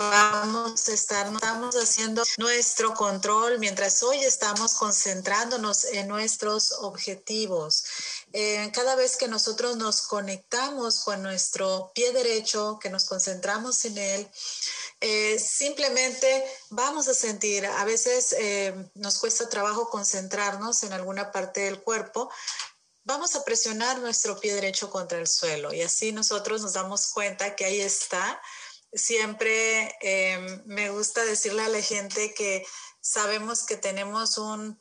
vamos a estar, estamos haciendo nuestro control mientras hoy estamos concentrándonos en nuestros objetivos. Eh, cada vez que nosotros nos conectamos con nuestro pie derecho, que nos concentramos en él, eh, simplemente vamos a sentir, a veces eh, nos cuesta trabajo concentrarnos en alguna parte del cuerpo, vamos a presionar nuestro pie derecho contra el suelo y así nosotros nos damos cuenta que ahí está. Siempre em, me gusta decirle a la gente que sabemos que tenemos un,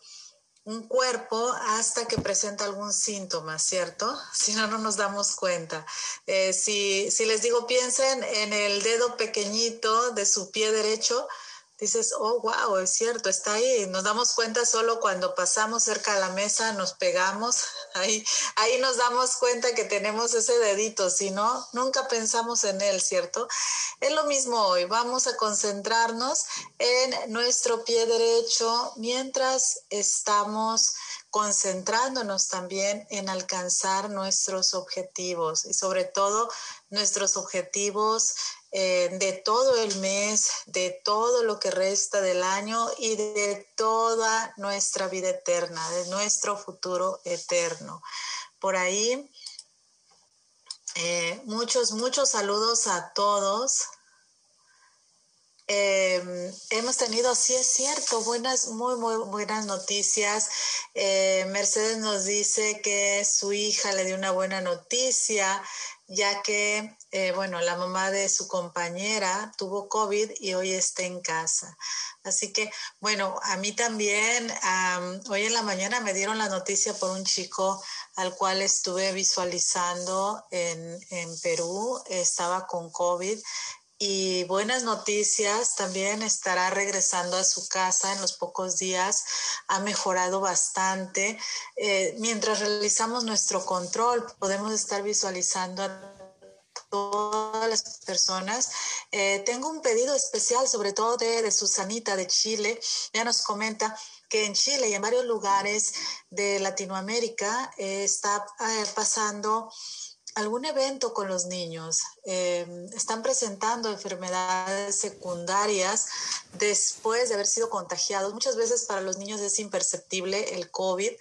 un cuerpo hasta que presenta algún síntoma, ¿cierto? Si no, no nos damos cuenta. Eh, si, si les digo, piensen en el dedo pequeñito de su pie derecho, dices, oh, wow, es cierto, está ahí. Nos damos cuenta solo cuando pasamos cerca de la mesa, nos pegamos, ahí, ahí nos damos cuenta que tenemos ese dedito, si no, nunca pensamos en él, ¿cierto? Es lo mismo hoy, vamos a concentrarnos en nuestro pie derecho mientras estamos concentrándonos también en alcanzar nuestros objetivos y sobre todo nuestros objetivos eh, de todo el mes, de todo lo que resta del año y de toda nuestra vida eterna, de nuestro futuro eterno. Por ahí, eh, muchos, muchos saludos a todos. Em, hemos tenido, sí es cierto, buenas, muy, muy buenas noticias. Eh, Mercedes nos dice que su hija le dio una buena noticia ya que, eh, bueno, la mamá de su compañera tuvo COVID y hoy está en casa. Así que, bueno, a mí también, hoy en la mañana me dieron la noticia por un chico al cual estuve visualizando en, en Perú, estaba con COVID y buenas noticias, también estará regresando a su casa en los pocos días, ha mejorado bastante. Eh, mientras realizamos nuestro control, podemos estar visualizando a todas las personas. Eh, tengo un pedido especial, sobre todo de, de Susanita de Chile. Ya nos comenta que en Chile y en varios lugares de Latinoamérica eh, está pasando algún evento con los niños. Em, están presentando enfermedades secundarias después de haber sido contagiados. Muchas veces para los niños es imperceptible el COVID.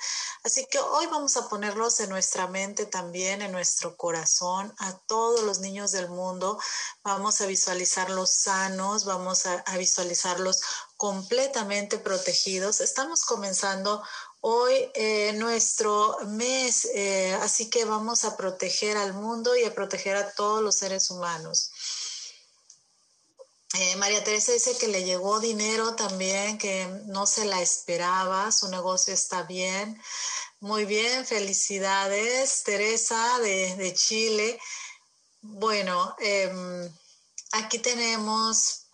Así que hoy vamos a ponerlos en nuestra mente también, en nuestro corazón, a todos los niños del mundo. Vamos a visualizarlos sanos, vamos a visualizarlos completamente protegidos. Estamos comenzando hoy eh, nuestro mes, eh, así que vamos a proteger al mundo y a proteger a todos los seres humanos. Eh, María Teresa dice que le llegó dinero también, que no se la esperaba, su negocio está bien. Muy bien, felicidades, Teresa de, Chile. Bueno, em, aquí tenemos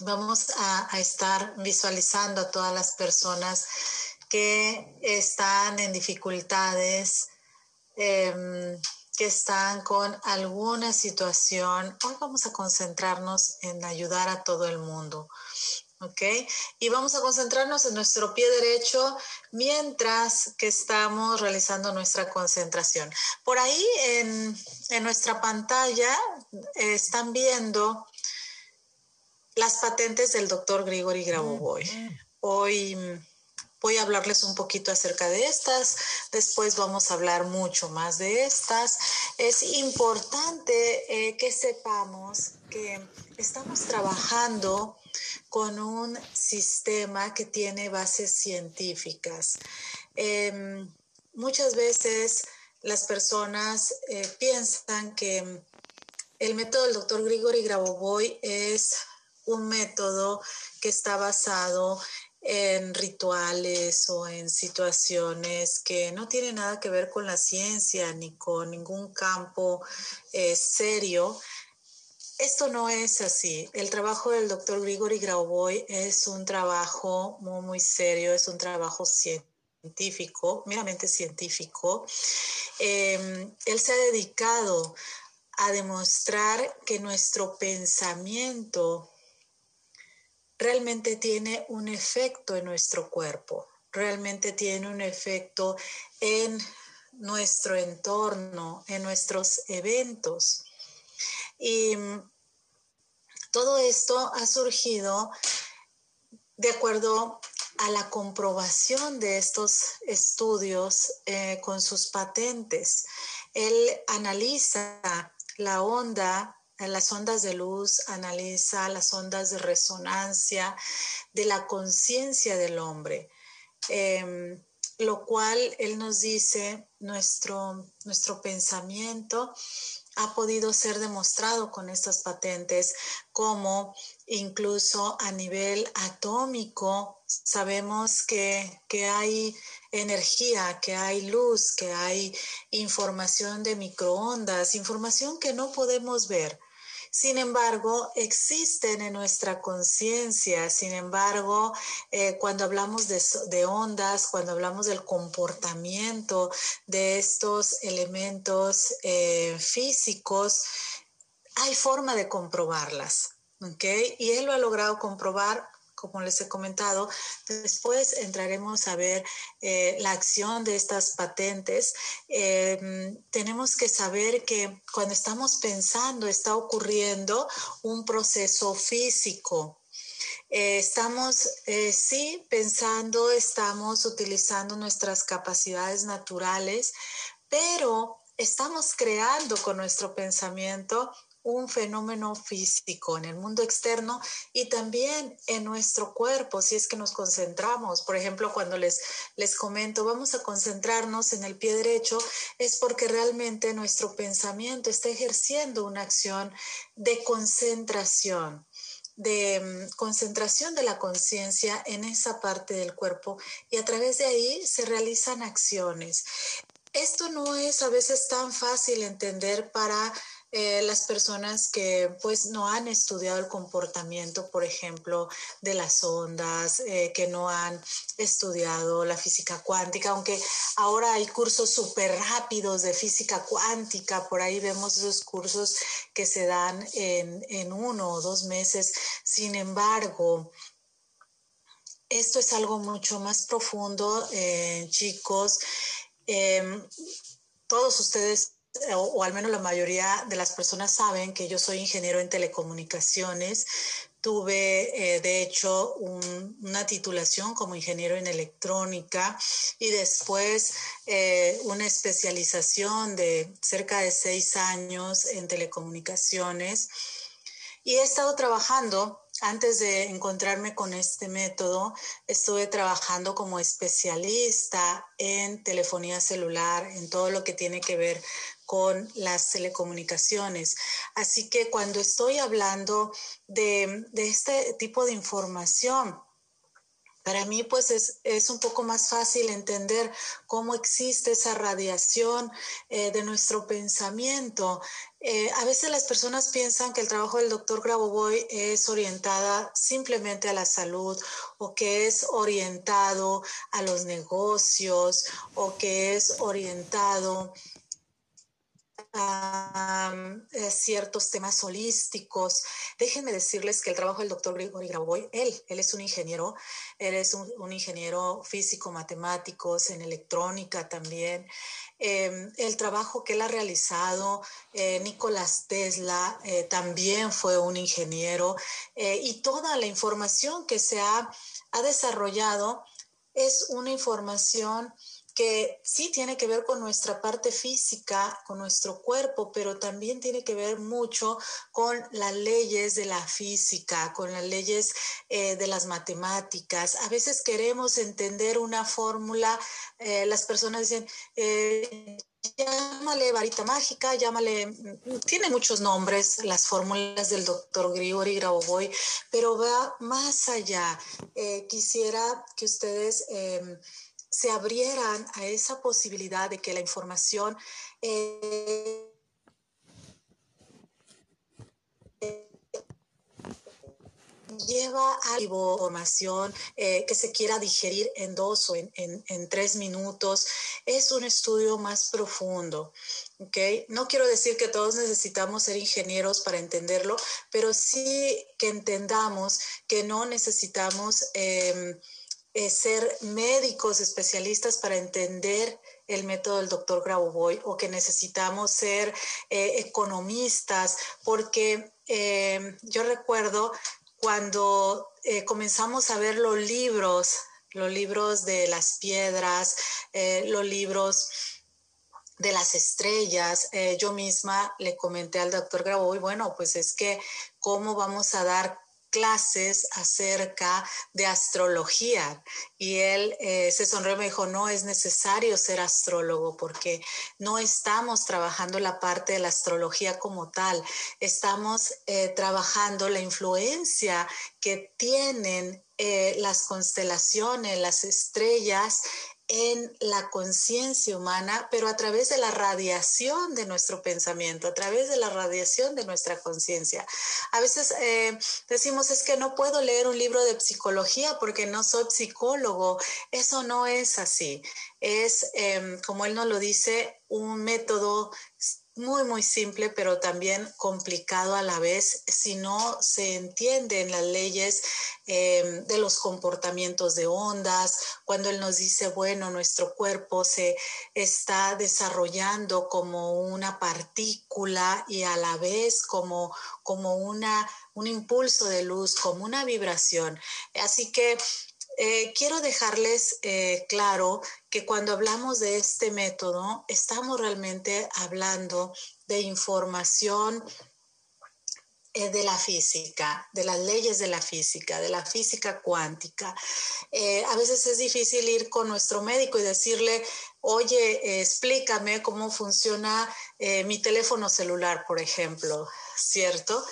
vamos a, estar visualizando a todas las personas que están en dificultades, em, que están con alguna situación. Hoy vamos a concentrarnos en ayudar a todo el mundo. ¿Ok? Y vamos a concentrarnos en nuestro pie derecho mientras que estamos realizando nuestra concentración. Por ahí en, en nuestra pantalla están viendo las patentes del doctor Grigori Grabovoi. Hoy voy a hablarles un poquito acerca de estas, después vamos a hablar mucho más de estas. Es importante eh, que sepamos que estamos trabajando con un sistema que tiene bases científicas. Em, muchas veces las personas eh, piensan que el método del doctor Grigori Grabovoi es un método que está basado en rituales o en situaciones que no tienen nada que ver con la ciencia ni con ningún campo eh, serio. Esto no es así. El trabajo del doctor Grigori Grauboy es un trabajo muy, serio, es un trabajo científico, meramente científico. Em, él se ha dedicado a demostrar que nuestro pensamiento realmente tiene un efecto en nuestro cuerpo, realmente tiene un efecto en nuestro entorno, en nuestros eventos. Y Todo esto ha surgido de acuerdo a la comprobación de estos estudios eh, con sus patentes. Él analiza la onda, las ondas de luz, analiza las ondas de resonancia de la conciencia del hombre, em, lo cual él nos dice, nuestro, nuestro pensamiento ha podido ser demostrado con estas patentes como incluso a nivel atómico sabemos que, que, hay energía, que hay luz, que hay información de microondas, información que no podemos ver. Sin embargo, existen en nuestra conciencia. Sin embargo, eh, cuando hablamos de, ondas, cuando hablamos del comportamiento de estos elementos eh, físicos, hay forma de comprobarlas. Y él lo ha logrado comprobar como les he comentado. Después entraremos a ver eh, la acción de estas patentes. Em, tenemos que saber que cuando estamos pensando está ocurriendo un proceso físico. Eh, estamos, eh, sí, pensando, estamos utilizando nuestras capacidades naturales, pero estamos creando con nuestro pensamiento un fenómeno físico en el mundo externo y también en nuestro cuerpo, si es que nos concentramos. Por ejemplo, cuando les, les comento, vamos a concentrarnos en el pie derecho, es porque realmente nuestro pensamiento está ejerciendo una acción de concentración de mm, concentración de la conciencia en esa parte del cuerpo y a través de ahí se realizan acciones. Esto no es a veces tan fácil entender para eh, las personas que pues no han estudiado el comportamiento, por ejemplo, de las ondas, eh, que no han estudiado la física cuántica, aunque ahora hay cursos súper rápidos de física cuántica, por ahí vemos esos cursos que se dan en, uno o dos meses. Sin embargo, esto es algo mucho más profundo, eh, chicos. Em, todos ustedes o, al menos la mayoría de las personas saben que yo soy ingeniero en telecomunicaciones. Tuve, eh, de hecho, una titulación como ingeniero en electrónica y después eh, una especialización de cerca de seis años en telecomunicaciones. Y he estado trabajando antes de encontrarme con este método, estuve trabajando como especialista en telefonía celular, en todo lo que tiene que ver con las telecomunicaciones. Así que cuando estoy hablando de, este tipo de información, para mí, pues es, un poco más fácil entender cómo existe esa radiación eh, de nuestro pensamiento. Eh, a veces las personas piensan que el trabajo del doctor Grabovoi es orientada simplemente a la salud o que es orientado a los negocios o que es orientado eh, ciertos temas holísticos. Déjenme decirles que el trabajo del doctor Grigori Grauboy, él, él es un ingeniero, él es un, ingeniero físico, matemáticos, en electrónica también. Em, el trabajo que él ha realizado, eh, Nicolás Tesla eh, también fue un ingeniero y toda la información que se ha, ha desarrollado es una información que sí tiene que ver con nuestra parte física, con nuestro cuerpo, pero también tiene que ver mucho con las leyes de la física, con las leyes eh, de las matemáticas. A veces queremos entender una fórmula, eh, las personas dicen, eh, llámale varita mágica, llámale, tiene muchos nombres las fórmulas del doctor Grigori Grabovoi, pero va más allá. quisiera que ustedes em, se abrieran a esa posibilidad de que la información eh, lleva a información eh, que se quiera digerir en dos o en, tres minutos. Es un estudio más profundo. ¿okay? No quiero decir que todos necesitamos ser ingenieros para entenderlo, pero sí que entendamos que no necesitamos... Em, eh, ser médicos especialistas para entender el método del doctor Grauboy o que necesitamos ser eh, economistas, porque eh, yo recuerdo cuando comenzamos a ver los libros, los libros de las piedras, los libros de las estrellas. yo misma le comenté al doctor Grauboy, bueno, pues es que cómo vamos a dar clases acerca de astrología. Y él eh, se sonrió y me dijo, no es necesario ser astrólogo porque no estamos trabajando la parte de la astrología como tal, estamos eh, trabajando la influencia que tienen eh, las constelaciones, las estrellas en la conciencia humana, pero a través de la radiación de nuestro pensamiento, a través de la radiación de nuestra conciencia. A veces eh, decimos, es que no puedo leer un libro de psicología porque no soy psicólogo. Eso no es así. Es, em, como él nos lo dice, un método muy, muy simple, pero también complicado a la vez si no se entienden las leyes em, de los comportamientos de ondas, cuando él nos dice, bueno, nuestro cuerpo se está desarrollando como una partícula y a la vez como, como una, un impulso de luz, como una vibración. Así que eh, quiero dejarles eh, claro que cuando hablamos de este método, estamos realmente hablando de información eh, de la física, de las leyes de la física, de la física cuántica. a veces es difícil ir con nuestro médico y decirle, oye, explícame cómo funciona mi teléfono celular, por ejemplo, ¿cierto?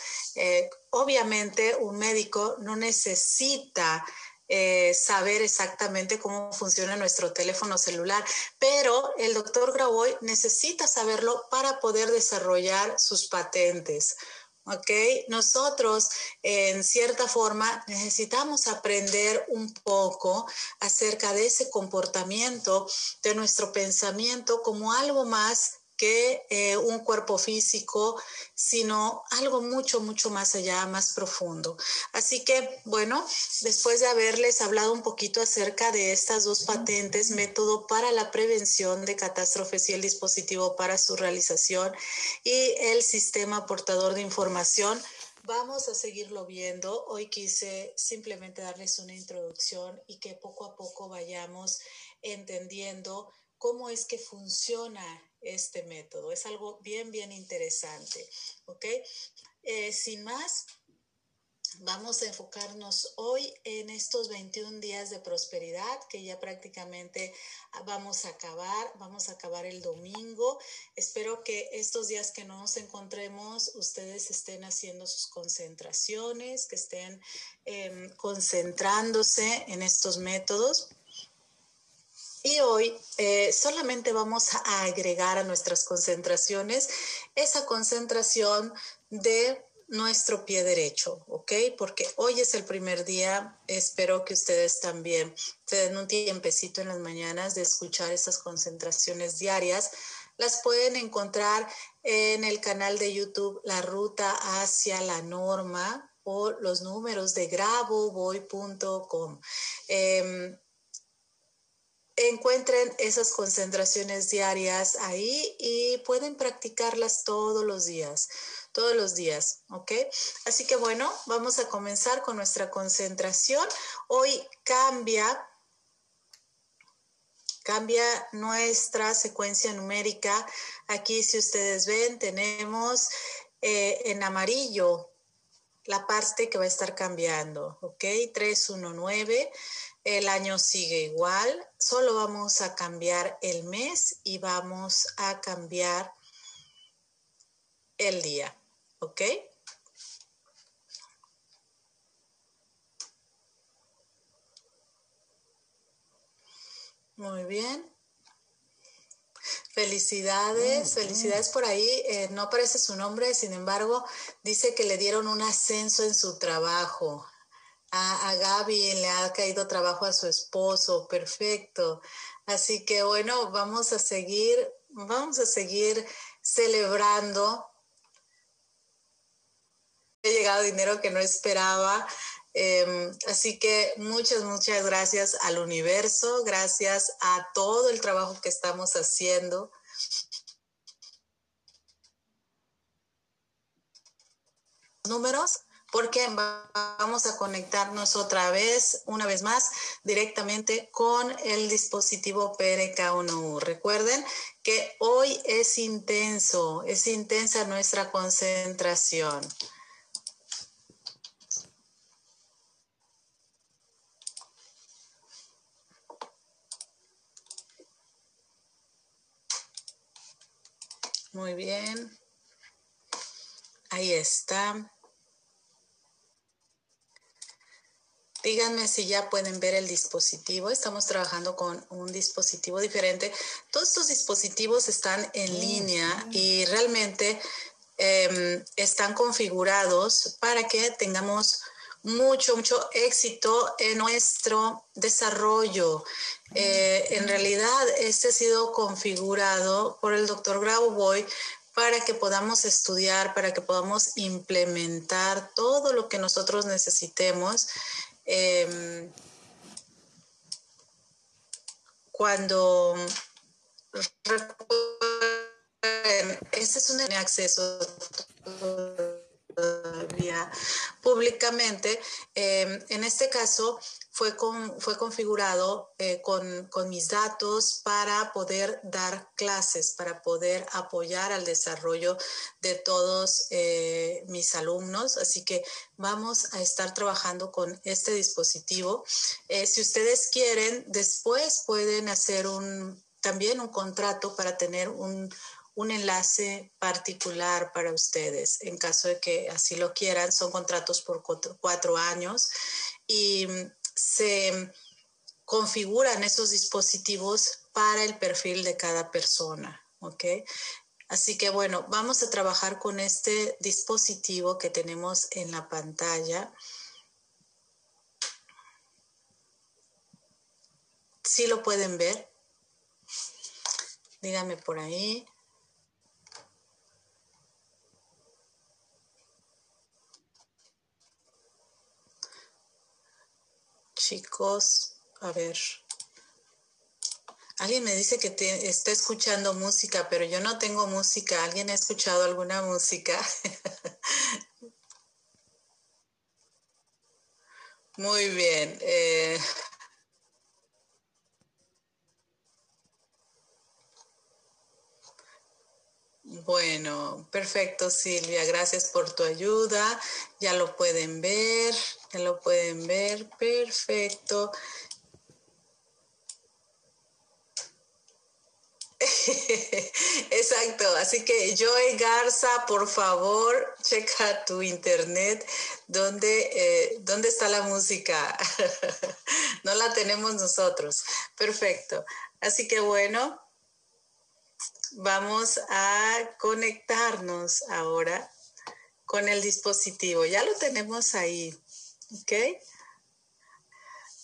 obviamente un médico no necesita eh, saber exactamente cómo funciona nuestro teléfono celular, pero el doctor Graboy necesita saberlo para poder desarrollar sus patentes. ¿ok? Nosotros, en cierta forma, necesitamos aprender un poco acerca de ese comportamiento de nuestro pensamiento como algo más que eh, un cuerpo físico, sino algo mucho, mucho más allá, más profundo. Así que, bueno, después de haberles hablado un poquito acerca de estas dos patentes, método para la prevención de catástrofes y el dispositivo para su realización y el sistema portador de información, Vamos a seguirlo viendo. Hoy quise simplemente darles una introducción y que poco a poco vayamos entendiendo cómo es que funciona este método. Es algo bien, bien interesante. ¿Ok? Eh, sin más, vamos a enfocarnos hoy en estos 21 días de prosperidad que ya prácticamente vamos a acabar. Vamos a acabar el domingo. Espero que estos días que nos encontremos, ustedes estén haciendo sus concentraciones, que estén em, concentrándose en estos métodos. Y hoy eh, solamente vamos a agregar a nuestras concentraciones esa concentración de nuestro pie derecho, ¿ok? Porque hoy es el primer día, espero que ustedes también se den un tiempecito en las mañanas de escuchar esas concentraciones diarias. Las pueden encontrar en el canal de YouTube La Ruta hacia la Norma o los números de gravovoy.com. Eh, encuentren esas concentraciones diarias ahí y pueden practicarlas todos los días, todos los días, ¿ok? Así que bueno, vamos a comenzar con nuestra concentración. Hoy cambia, cambia nuestra secuencia numérica. Aquí, si ustedes ven, tenemos eh, en amarillo la parte que va a estar cambiando, ¿ok? 319 el año sigue igual, solo vamos a cambiar el mes y vamos a cambiar el día, ¿ok? Muy bien. Felicidades, mm, felicidades por ahí. Eh, no aparece su nombre, sin embargo, dice que le dieron un ascenso en su trabajo a, Gaby le ha caído trabajo a su esposo, perfecto. Así que bueno, vamos a seguir, vamos a seguir celebrando. llegado dinero que no esperaba. Em, así que muchas, muchas gracias al universo, gracias a todo el trabajo que estamos haciendo. Números, porque vamos a conectarnos otra vez, una vez más, directamente con el dispositivo PRK1U. Recuerden que hoy es intenso, es intensa nuestra concentración. Muy bien. Ahí está. Díganme si ya pueden ver el dispositivo. Estamos trabajando con un dispositivo diferente. Todos estos dispositivos están en línea y realmente em, están configurados para que tengamos mucho, mucho éxito en nuestro desarrollo. Eh, en realidad, este ha sido configurado por el doctor Grauboy para que podamos estudiar, para que podamos implementar todo lo que nosotros necesitemos. Em, cuando este es un acceso todavía públicamente. Em, en este caso fue, fue configurado eh, con, mis datos para poder dar clases, para poder apoyar al desarrollo de todos eh, mis alumnos. Así que vamos a estar trabajando con este dispositivo. Eh, si ustedes quieren, después pueden hacer un, también un contrato para tener un, un enlace particular para ustedes. En caso de que así lo quieran, son contratos por cuatro años y se configuran esos dispositivos para el perfil de cada persona. ¿ok? Así que bueno, vamos a trabajar con este dispositivo que tenemos en la pantalla. ¿Sí lo pueden ver? Díganme por ahí. Chicos, a ver. Alguien me dice que está escuchando música, pero yo no tengo música. ¿Alguien ha escuchado alguna música? Muy bien. Eh, bueno, perfecto Silvia, gracias por tu ayuda. Ya lo pueden ver lo pueden ver, perfecto. Exacto, así que Joy Garza, por favor, checa tu internet donde, eh, dónde está la música. no la tenemos nosotros. Perfecto. Así que bueno, vamos a conectarnos ahora con el dispositivo. Ya lo tenemos ahí. ¿ok?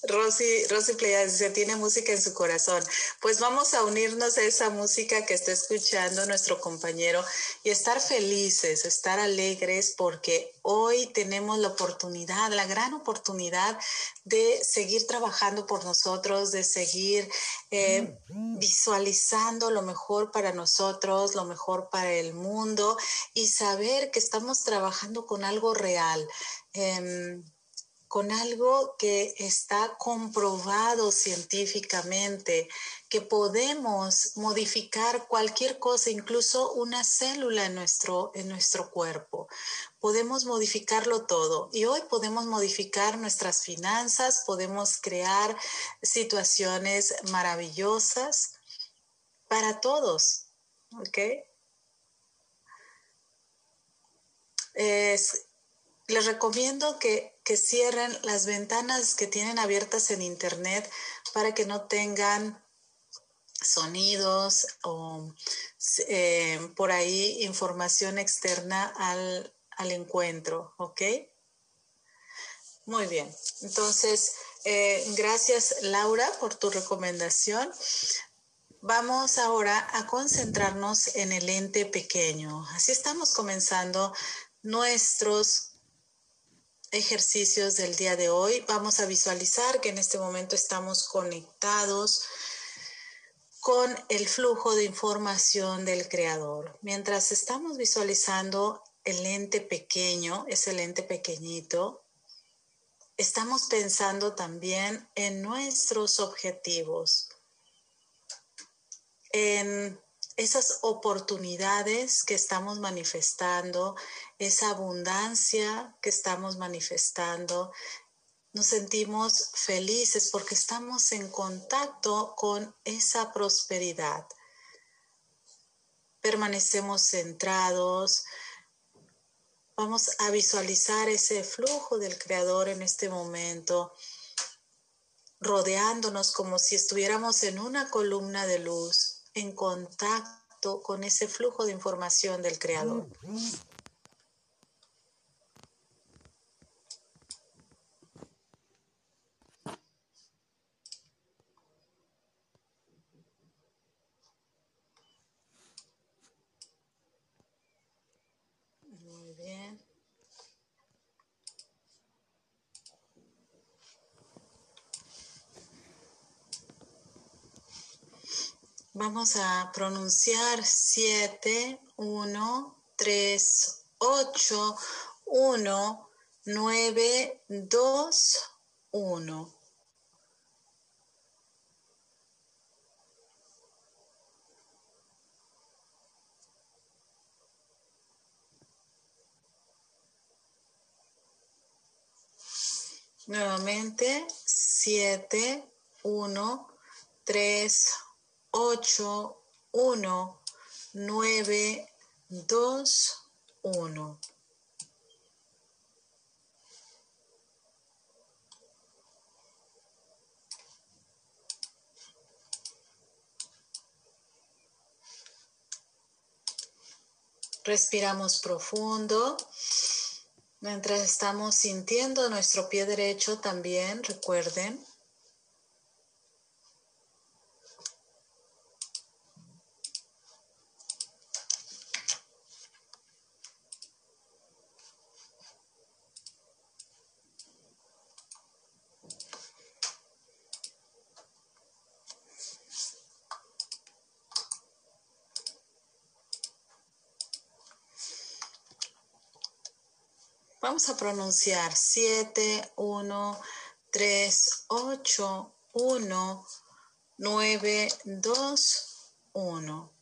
Rosy, Rosy dice, tiene música en su corazón. Pues vamos a unirnos a esa música que está escuchando nuestro compañero y estar felices, estar alegres porque hoy tenemos la oportunidad, la gran oportunidad de seguir trabajando por nosotros, de seguir eh, visualizando lo mejor para nosotros, lo mejor para el mundo y saber que estamos trabajando con algo real. Em, con algo que está comprobado científicamente, que podemos modificar cualquier cosa, incluso una célula en nuestro, en nuestro cuerpo. Podemos modificarlo todo y hoy podemos modificar nuestras finanzas, podemos crear situaciones maravillosas para todos. ¿Ok? les recomiendo que que cierren las ventanas que tienen abiertas en Internet para que no tengan sonidos o eh, por ahí información externa al, encuentro, ¿ok? Muy bien, entonces, eh, gracias Laura por tu recomendación. Vamos ahora a concentrarnos en el ente pequeño. Así estamos comenzando nuestros ejercicios del día de hoy. Vamos a visualizar que en este momento estamos conectados con el flujo de información del creador. Mientras estamos visualizando el lente pequeño, ese lente pequeñito, estamos pensando también en nuestros objetivos, en esas oportunidades que estamos manifestando, esa abundancia que estamos manifestando, nos sentimos felices porque estamos en contacto con esa prosperidad. Permanecemos centrados. Vamos a visualizar ese flujo del Creador en este momento, rodeándonos como si estuviéramos en una columna de luz, en contacto con ese flujo de información del Creador. Vamos a pronunciar 7, 1, 3, 8, 1, 9, 2, 1. Nuevamente, 7, 1, 3, 8, 1, 9, 2, 1. Respiramos profundo. Mientras estamos sintiendo nuestro pie derecho también, recuerden, Vamos a pronunciar 7, 1, 3, 8, 1, 9, 2, 1.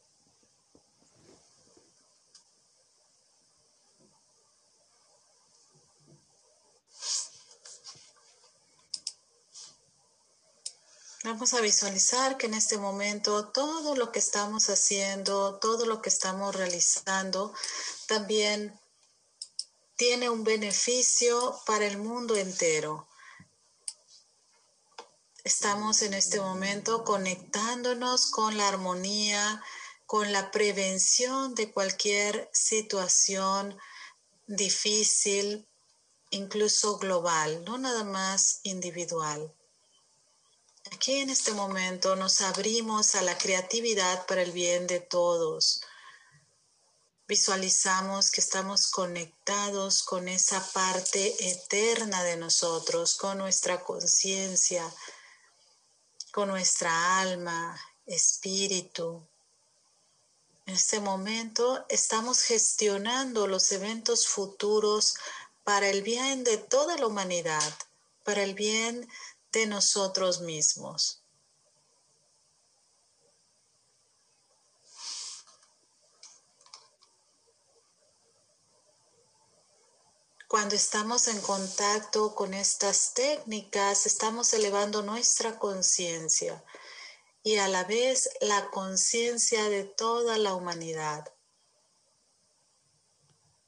Vamos a visualizar que en este momento todo lo que estamos haciendo, todo lo que estamos realizando, también tiene un beneficio para el mundo entero. Estamos en este momento conectándonos con la armonía, con la prevención de cualquier situación difícil, incluso global, no nada más individual. Aquí en este momento nos abrimos a la creatividad para el bien de todos visualizamos que estamos conectados con esa parte eterna de nosotros, con nuestra conciencia, con nuestra alma, espíritu. En este momento estamos gestionando los eventos futuros para el bien de toda la humanidad, para el bien de nosotros mismos. Cuando estamos en contacto con estas técnicas, estamos elevando nuestra conciencia y a la vez la conciencia de toda la humanidad.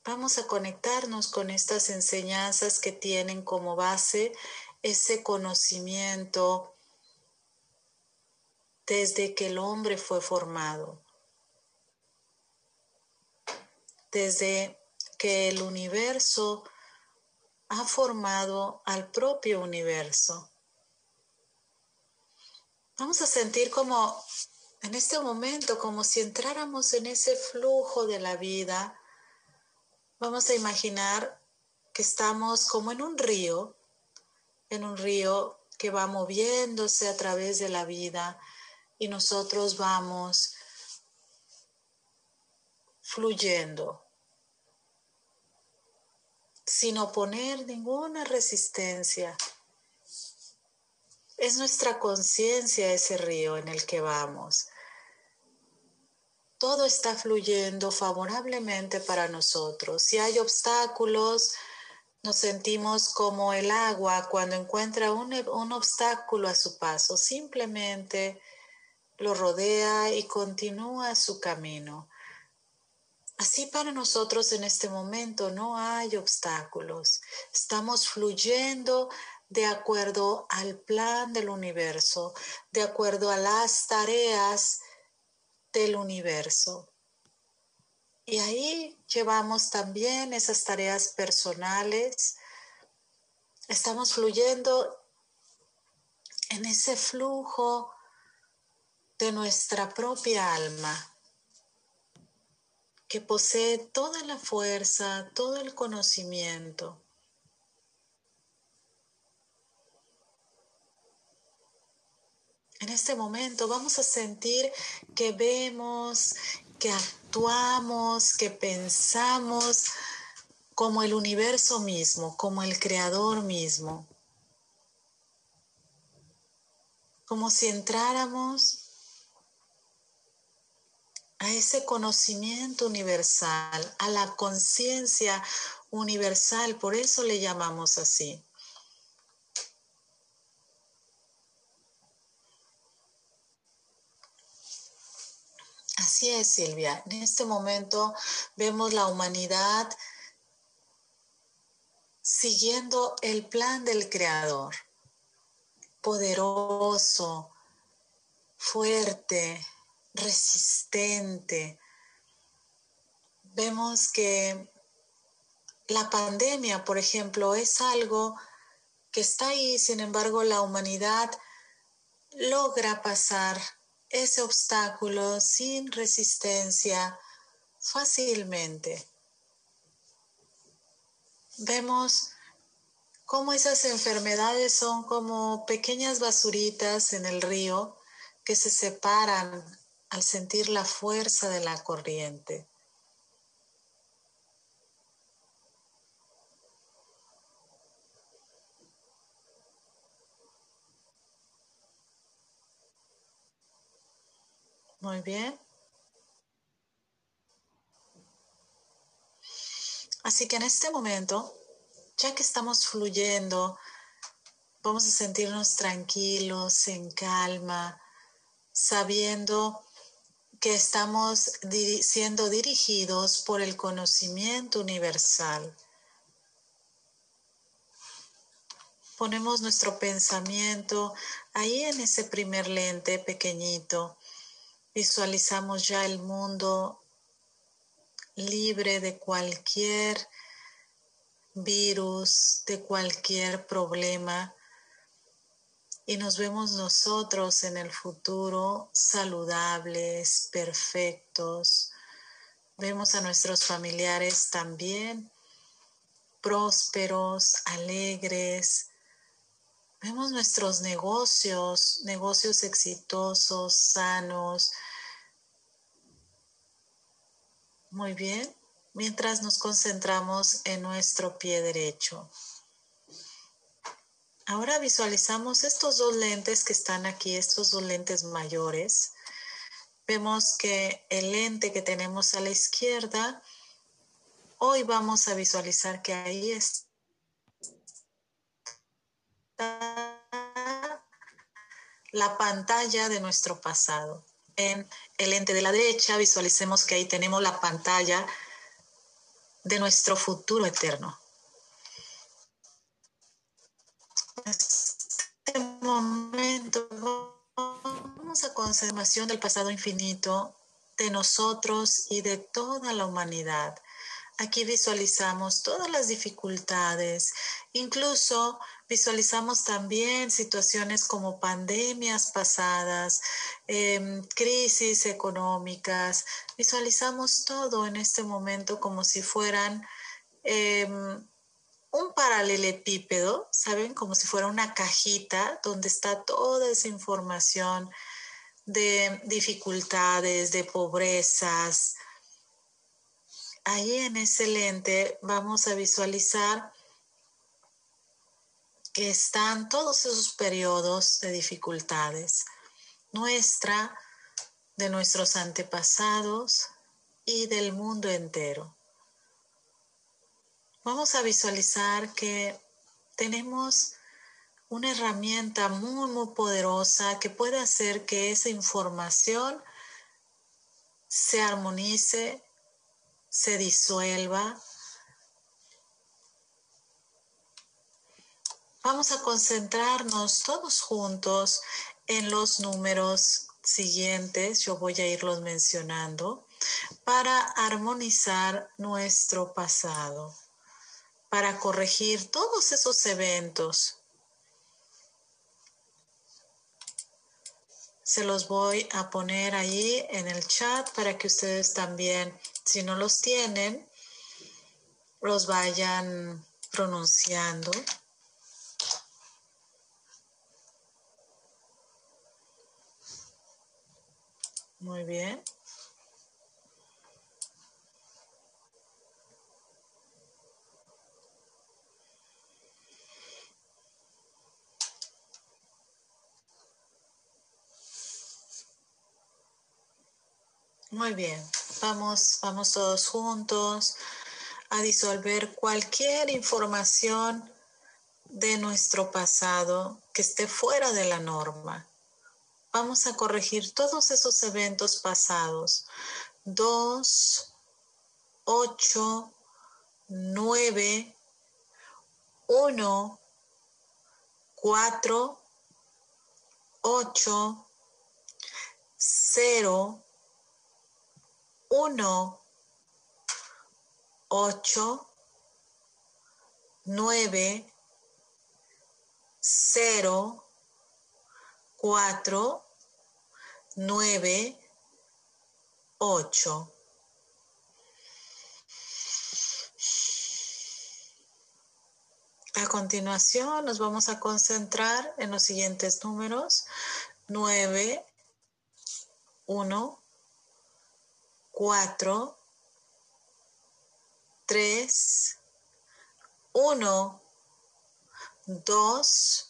Vamos a conectarnos con estas enseñanzas que tienen como base ese conocimiento desde que el hombre fue formado, desde que el universo ha formado al propio universo. Vamos a sentir como en este momento, como si entráramos en ese flujo de la vida. Vamos a imaginar que estamos como en un río, en un río que va moviéndose a través de la vida y nosotros vamos fluyendo sin oponer ninguna resistencia. Es nuestra conciencia ese río en el que vamos. Todo está fluyendo favorablemente para nosotros. Si hay obstáculos, nos sentimos como el agua cuando encuentra un, un obstáculo a su paso. Simplemente lo rodea y continúa su camino. Así para nosotros en este momento no hay obstáculos. Estamos fluyendo de acuerdo al plan del universo, de acuerdo a las tareas del universo. Y ahí llevamos también esas tareas personales. Estamos fluyendo en ese flujo de nuestra propia alma que posee toda la fuerza, todo el conocimiento. En este momento vamos a sentir que vemos, que actuamos, que pensamos como el universo mismo, como el creador mismo. Como si entráramos a ese conocimiento universal, a la conciencia universal, por eso le llamamos así. Así es, Silvia. En este momento vemos la humanidad siguiendo el plan del Creador, poderoso, fuerte, resistente. Vemos que la pandemia, por ejemplo, es algo que está ahí, sin embargo, la humanidad logra pasar ese obstáculo sin resistencia fácilmente. Vemos cómo esas enfermedades son como pequeñas basuritas en el río que se separan al sentir la fuerza de la corriente. Muy bien. Así que en este momento, ya que estamos fluyendo, vamos a sentirnos tranquilos, en calma, sabiendo que estamos siendo dirigidos por el conocimiento universal. Ponemos nuestro pensamiento ahí en ese primer lente pequeñito. Visualizamos ya el mundo libre de cualquier virus, de cualquier problema y nos vemos nosotros en el futuro saludables, perfectos. Vemos a nuestros familiares también prósperos, alegres. Vemos nuestros negocios, negocios exitosos, sanos. Muy bien, mientras nos concentramos en nuestro pie derecho. Ahora visualizamos estos dos lentes que están aquí, estos dos lentes mayores. Vemos que el lente que tenemos a la izquierda, hoy vamos a visualizar que ahí está la pantalla de nuestro pasado. En el lente de la derecha visualicemos que ahí tenemos la pantalla de nuestro futuro eterno. Este momento vamos a conservación del pasado infinito de nosotros y de toda la humanidad. Aquí visualizamos todas las dificultades, incluso visualizamos también situaciones como pandemias pasadas, em, crisis económicas, visualizamos todo en este momento como si fueran em, paralelepípedo, ¿saben? Como si fuera una cajita donde está toda esa información de dificultades, de pobrezas. Ahí en ese lente vamos a visualizar que están todos esos periodos de dificultades, nuestra, de nuestros antepasados y del mundo entero. Vamos a visualizar que tenemos una herramienta muy, muy poderosa que puede hacer que esa información se armonice, se disuelva. Vamos a concentrarnos todos juntos en los números siguientes, yo voy a irlos mencionando, para armonizar nuestro pasado, para corregir todos esos eventos Se los voy a poner ahí en el chat para que ustedes también, si no los tienen, los vayan pronunciando. Muy bien. Muy bien, vamos, todos juntos a disolver cualquier información de nuestro pasado que esté fuera de la norma. Vamos a corregir todos esos eventos pasados. Dos, ocho, nueve, uno, cuatro, ocho, cero, 1, 8, 9, 0, 4, 9, 8. A continuación nos vamos a concentrar en los siguientes números. 9, 1, 4, 3, 1, 2,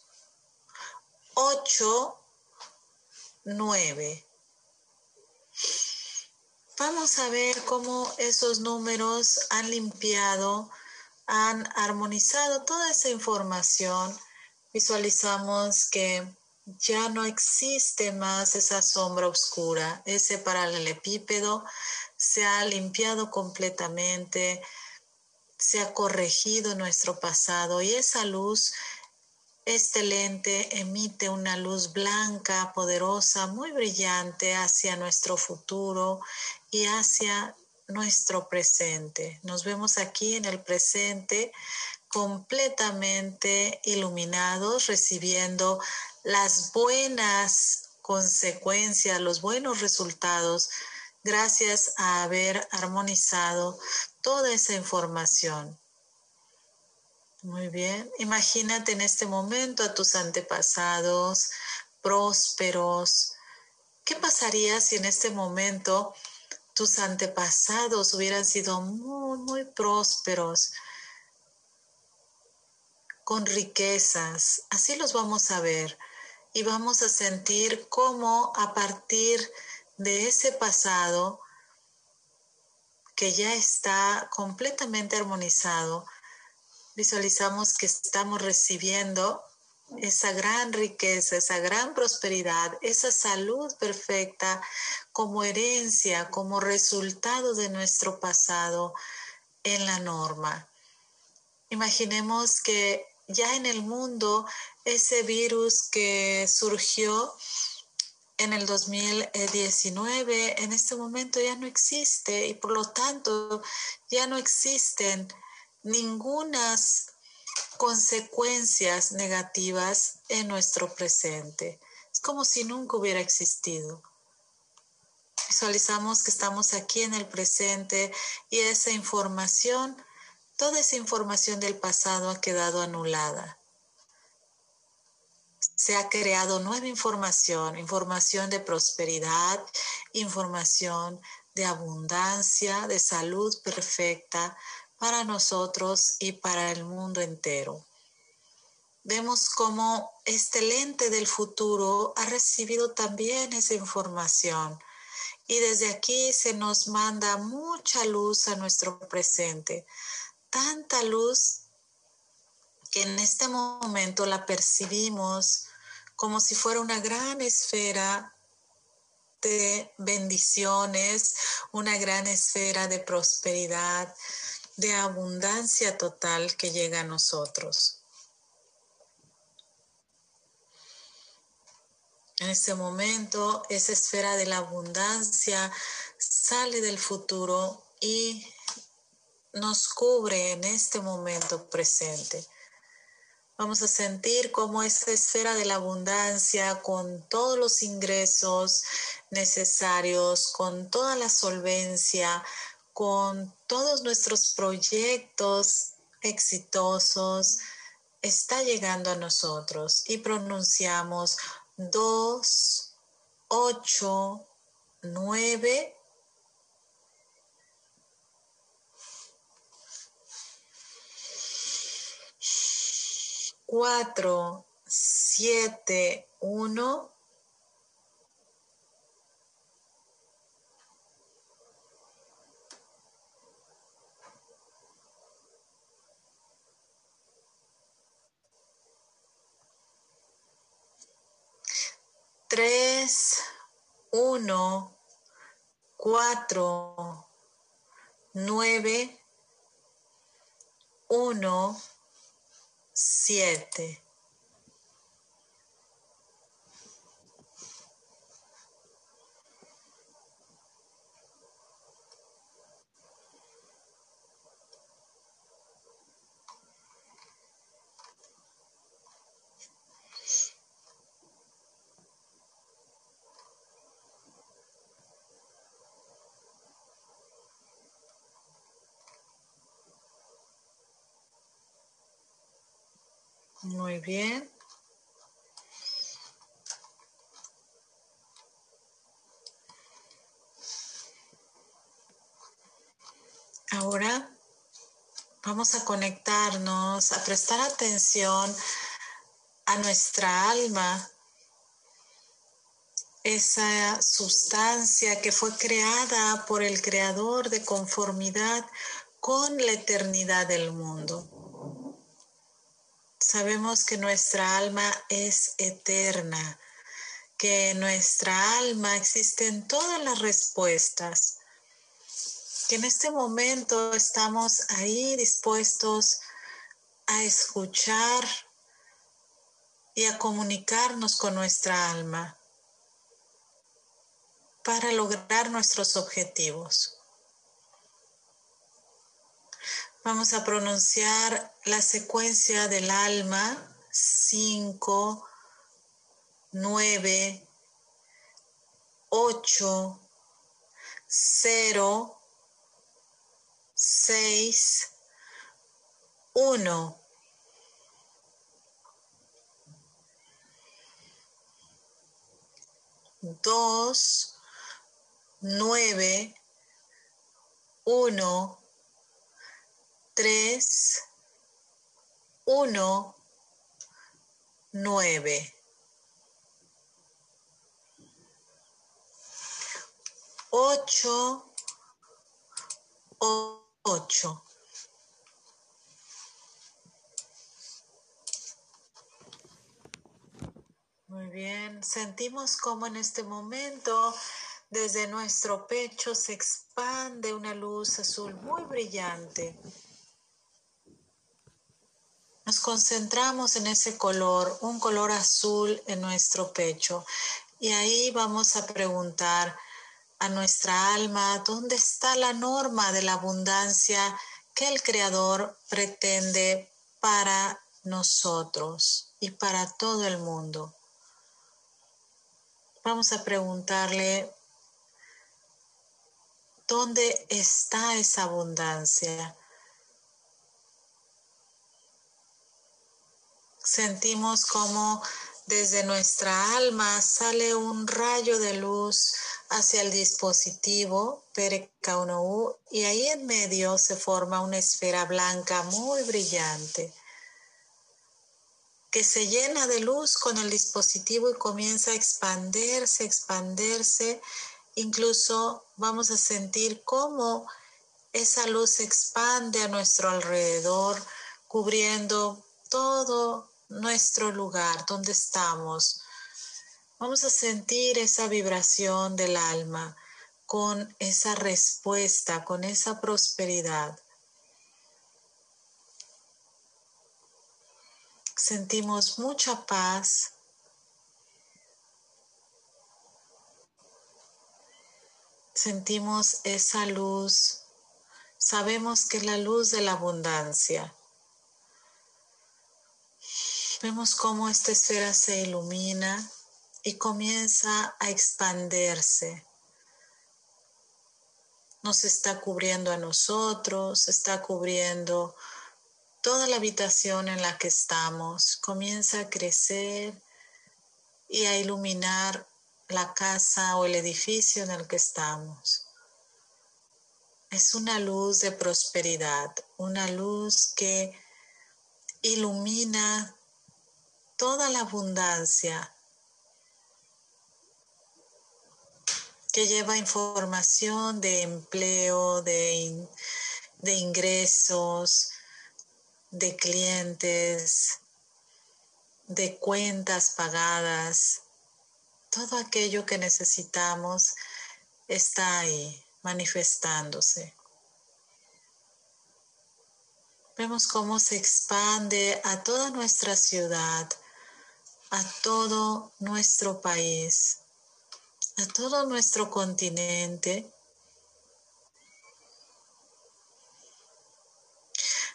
8, 9. Vamos a ver cómo esos números han limpiado, han armonizado toda esa información. Visualizamos que ya no existe más esa sombra oscura, ese paralelepípedo se ha limpiado completamente, se ha corregido nuestro pasado y esa luz, este lente emite una luz blanca, poderosa, muy brillante hacia nuestro futuro y hacia nuestro presente. Nos vemos aquí en el presente completamente iluminados, recibiendo las buenas consecuencias, los buenos resultados, gracias a haber armonizado toda esa información. Muy bien, imagínate en este momento a tus antepasados prósperos. ¿Qué pasaría si en este momento tus antepasados hubieran sido muy, muy prósperos? con riquezas. Así los vamos a ver y vamos a sentir cómo a partir de ese pasado que ya está completamente armonizado, visualizamos que estamos recibiendo esa gran riqueza, esa gran prosperidad, esa salud perfecta como herencia, como resultado de nuestro pasado en la norma. Imaginemos que ya en el mundo ese virus que surgió en el 2019 en este momento ya no existe y por lo tanto ya no existen ningunas consecuencias negativas en nuestro presente. Es como si nunca hubiera existido. Visualizamos que estamos aquí en el presente y esa información toda esa información del pasado ha quedado anulada. Se ha creado nueva información, información de prosperidad, información de abundancia, de salud perfecta para nosotros y para el mundo entero. Vemos cómo este lente del futuro ha recibido también esa información y desde aquí se nos manda mucha luz a nuestro presente, tanta luz que en este momento la percibimos como si fuera una gran esfera de bendiciones, una gran esfera de prosperidad, de abundancia total que llega a nosotros. En este momento, esa esfera de la abundancia sale del futuro y nos cubre en este momento presente. Vamos a sentir cómo esa esfera de la abundancia, con todos los ingresos necesarios, con toda la solvencia, con todos nuestros proyectos exitosos, está llegando a nosotros y pronunciamos dos, ocho, nueve, cuatro, siete, uno. tres, uno, cuatro, nueve, uno, siete. Muy bien. Ahora vamos a conectarnos, a prestar atención a nuestra alma, esa sustancia que fue creada por el Creador de conformidad con la eternidad del mundo. Sabemos que nuestra alma es eterna, que en nuestra alma existen todas las respuestas, que en este momento estamos ahí dispuestos a escuchar y a comunicarnos con nuestra alma para lograr nuestros objetivos. Vamos a pronunciar la secuencia del alma 5, 9, 8, 0, 6, 1. Dos, nueve, uno, 3, 1, 9. 8, 8. Muy bien, sentimos como en este momento desde nuestro pecho se expande una luz azul muy brillante nos concentramos en ese color, un color azul en nuestro pecho. Y ahí vamos a preguntar a nuestra alma, ¿dónde está la norma de la abundancia que el Creador pretende para nosotros y para todo el mundo? Vamos a preguntarle, ¿dónde está esa abundancia? Sentimos como desde nuestra alma sale un rayo de luz hacia el dispositivo Perekaunou y ahí en medio se forma una esfera blanca muy brillante que se llena de luz con el dispositivo y comienza a expandirse, expandirse. Incluso vamos a sentir cómo esa luz se expande a nuestro alrededor, cubriendo todo nuestro lugar donde estamos. Vamos a sentir esa vibración del alma con esa respuesta, con esa prosperidad. Sentimos mucha paz. Sentimos esa luz. Sabemos que es la luz de la abundancia. Vemos cómo esta esfera se ilumina y comienza a expandirse. Nos está cubriendo a nosotros, está cubriendo toda la habitación en la que estamos. Comienza a crecer y a iluminar la casa o el edificio en el que estamos. Es una luz de prosperidad, una luz que ilumina toda la abundancia que lleva información de empleo, de, de ingresos, de clientes, de cuentas pagadas. Todo aquello que necesitamos está ahí manifestándose. Vemos cómo se expande a toda nuestra ciudad, a todo nuestro país, a todo nuestro continente.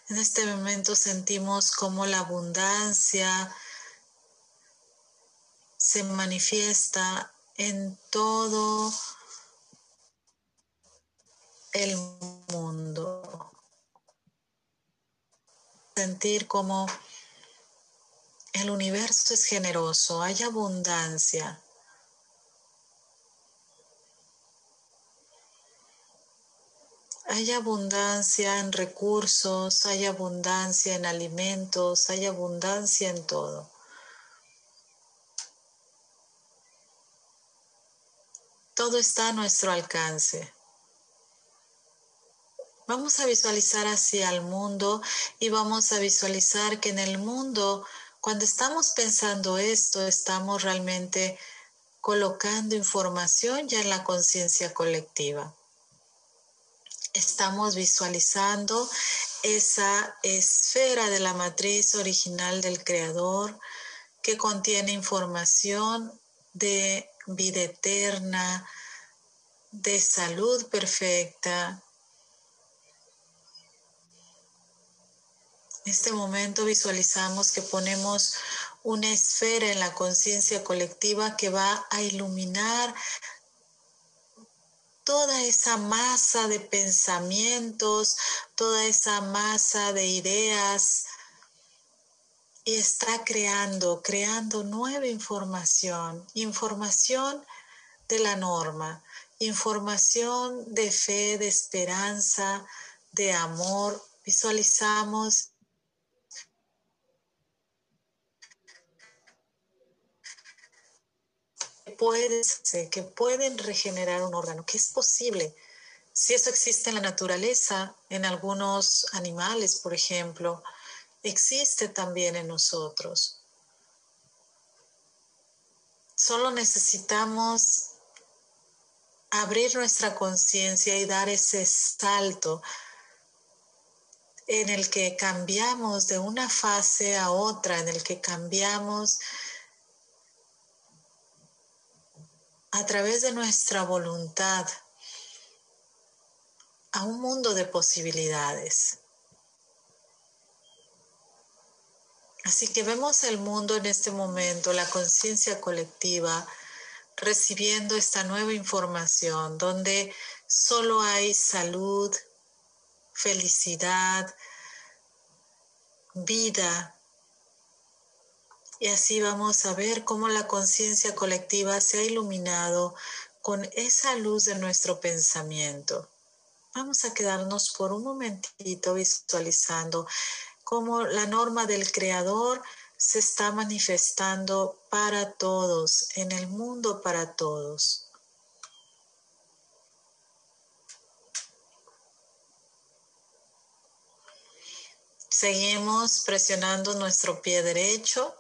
En este momento sentimos cómo la abundancia se manifiesta en todo el mundo. Sentir como el universo es generoso, hay abundancia. Hay abundancia en recursos, hay abundancia en alimentos, hay abundancia en todo. Todo está a nuestro alcance. Vamos a visualizar hacia el mundo y vamos a visualizar que en el mundo cuando estamos pensando esto, estamos realmente colocando información ya en la conciencia colectiva. Estamos visualizando esa esfera de la matriz original del creador que contiene información de vida eterna, de salud perfecta, En este momento visualizamos que ponemos una esfera en la conciencia colectiva que va a iluminar toda esa masa de pensamientos, toda esa masa de ideas y está creando, creando nueva información, información de la norma, información de fe, de esperanza, de amor. Visualizamos que pueden regenerar un órgano, que es posible. Si eso existe en la naturaleza, en algunos animales, por ejemplo, existe también en nosotros. Solo necesitamos abrir nuestra conciencia y dar ese salto en el que cambiamos de una fase a otra, en el que cambiamos a través de nuestra voluntad a un mundo de posibilidades. Así que vemos el mundo en este momento, la conciencia colectiva, recibiendo esta nueva información donde solo hay salud, felicidad, vida, Y así vamos a ver cómo la conciencia colectiva se ha iluminado con esa luz de nuestro pensamiento. Vamos a quedarnos por un momentito visualizando cómo la norma del Creador se está manifestando para todos, en el mundo para todos. Seguimos presionando nuestro pie derecho,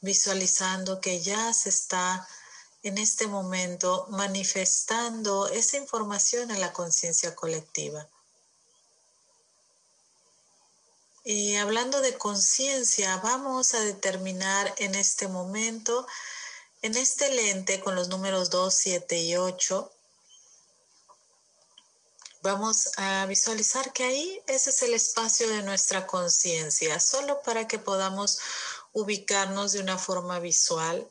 visualizando que ya se está en este momento manifestando esa información en la conciencia colectiva. Y hablando de conciencia, vamos a determinar en este momento, en este lente con los números 2, 7 y 8, vamos a visualizar que ahí ese es el espacio de nuestra conciencia, solo para que podamos ubicarnos de una forma visual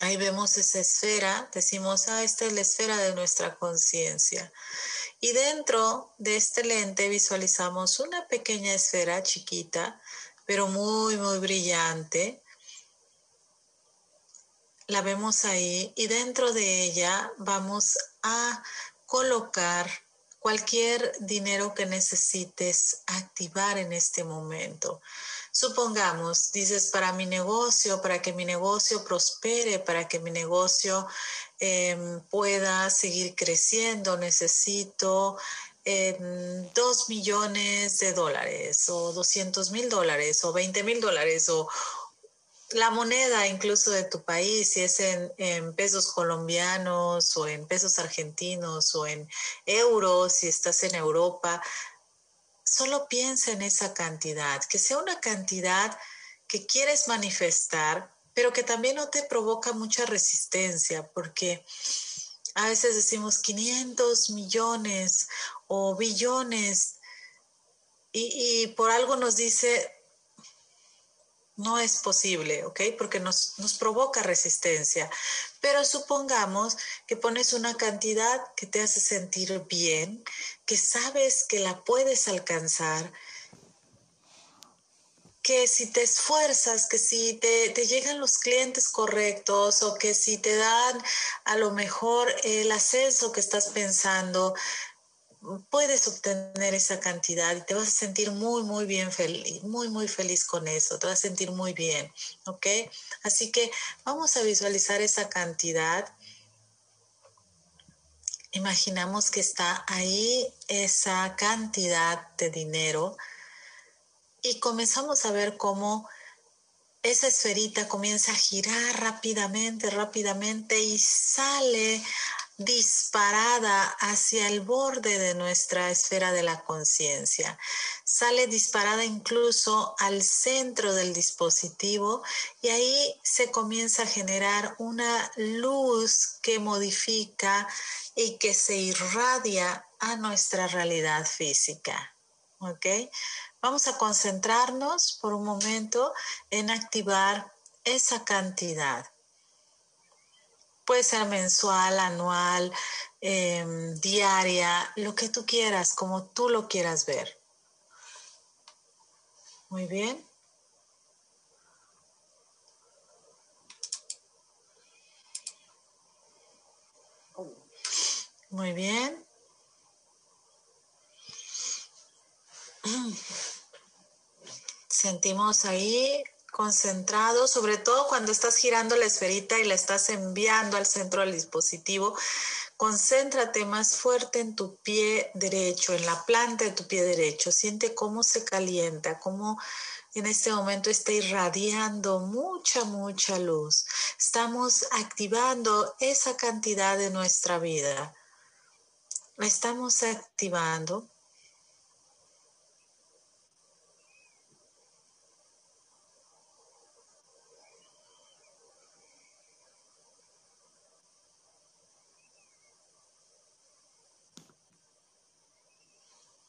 Ahí vemos esa esfera, decimos, ah, esta es la esfera de nuestra conciencia. Y dentro de este lente visualizamos una pequeña esfera chiquita, pero muy, muy brillante. La vemos ahí y dentro de ella vamos a colocar cualquier dinero que necesites activar en este momento. Supongamos, dices, para mi negocio, para que mi negocio prospere, para que mi negocio em, pueda seguir creciendo, necesito em, dos millones de dólares o doscientos mil dólares o veinte mil dólares o la moneda incluso de tu país, si es en, pesos colombianos o en pesos argentinos o en euros, si estás en Europa, solo piensa en esa cantidad, que sea una cantidad que quieres manifestar, pero que también no te provoca mucha resistencia, porque a veces decimos 500 millones o billones y, y por algo nos dice, no es posible, ¿ok? Porque nos, nos, provoca resistencia. Pero supongamos que pones una cantidad que te hace sentir bien, que sabes que la puedes alcanzar, que si te esfuerzas, que si te, te, llegan los clientes correctos o que si te dan a lo mejor el ascenso que estás pensando, puedes obtener esa cantidad y te vas a sentir muy, muy bien feliz, muy, muy feliz con eso, te vas a sentir muy bien, ¿ok? Así que vamos a visualizar esa cantidad. Imaginamos que está ahí esa cantidad de dinero y comenzamos a ver cómo esa esferita comienza a girar rápidamente, rápidamente y sale disparada hacia el borde de nuestra esfera de la conciencia. Sale disparada incluso al centro del dispositivo y ahí se comienza a generar una luz que modifica y que se irradia a nuestra realidad física. ¿Ok? Vamos a concentrarnos por un momento en activar esa cantidad. Puede ser mensual, anual, em, diaria, lo que tú quieras, como tú lo quieras ver. Muy bien. Muy bien. Sentimos ahí concentrado, sobre todo cuando estás girando la esferita y la estás enviando al centro del dispositivo. Concéntrate más fuerte en tu pie derecho, en la planta de tu pie derecho. Siente cómo se calienta, cómo en este momento está irradiando mucha, mucha luz. Estamos activando esa cantidad de nuestra vida. La estamos activando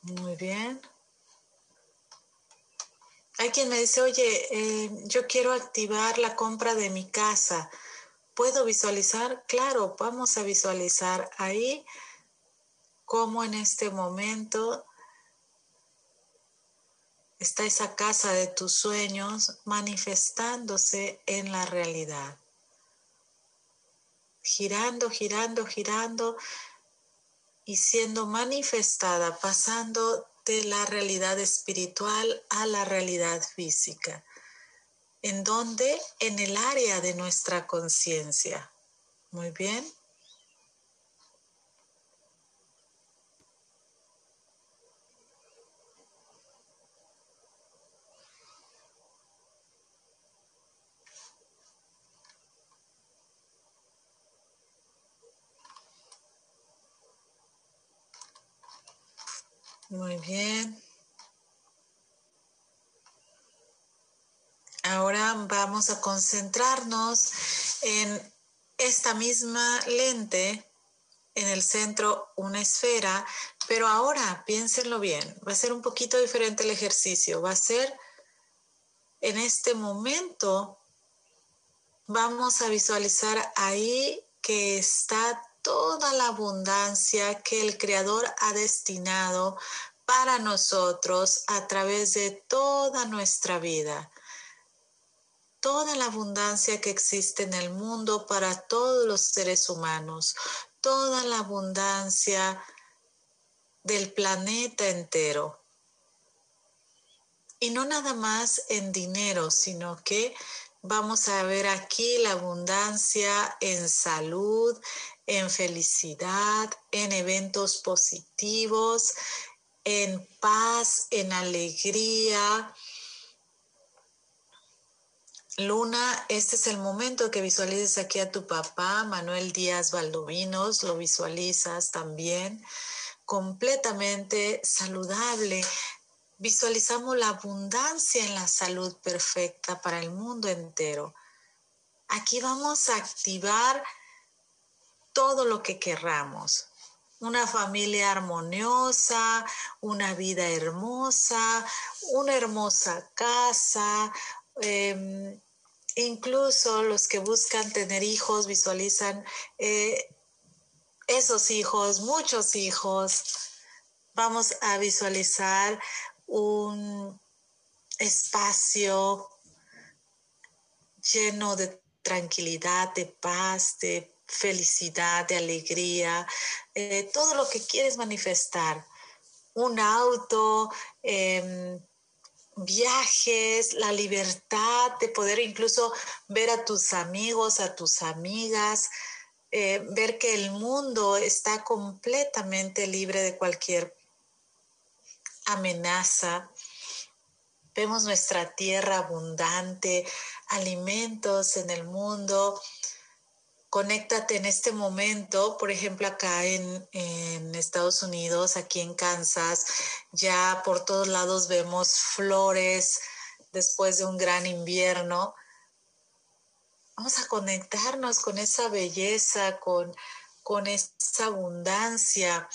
Muy bien. Hay quien me dice, oye, eh, yo quiero activar la compra de mi casa. ¿Puedo visualizar? Claro, vamos a visualizar ahí cómo en este momento está esa casa de tus sueños manifestándose en la realidad. Girando, girando, girando y siendo manifestada, pasando de la realidad espiritual a la realidad física. ¿En donde En el área de nuestra conciencia. Muy bien. Muy bien. Ahora vamos a concentrarnos en esta misma lente, en el centro una esfera, pero ahora piénsenlo bien, va a ser un poquito diferente el ejercicio, va a ser en este momento, vamos a visualizar ahí que está toda la abundancia que el Creador ha destinado para nosotros a través de toda nuestra vida. Toda la abundancia que existe en el mundo para todos los seres humanos, toda la abundancia del planeta entero. Y no nada más en dinero, sino que vamos a ver aquí la abundancia en salud, en felicidad, en eventos positivos, en paz, en alegría. Luna, este es el momento que visualices aquí a tu papá, Manuel Díaz Valdovinos, lo visualizas también completamente saludable. Visualizamos la abundancia en la salud perfecta para el mundo entero. Aquí vamos a activar todo lo que querramos. Una familia armoniosa, una vida hermosa, una hermosa casa. Em, incluso los que buscan tener hijos visualizan eh, esos hijos, muchos hijos. Vamos a visualizar un espacio lleno de tranquilidad, de paz, de felicidad, de alegría, eh, todo lo que quieres manifestar. Un auto, em, viajes, la libertad de poder incluso ver a tus amigos, a tus amigas, eh, ver que el mundo está completamente libre de cualquier amenaza. Vemos nuestra tierra abundante, alimentos en el mundo, conéctate en este momento, por ejemplo, acá en, Estados Unidos, aquí en Kansas, ya por todos lados vemos flores después de un gran invierno. Vamos a conectarnos con esa belleza, con, con esa abundancia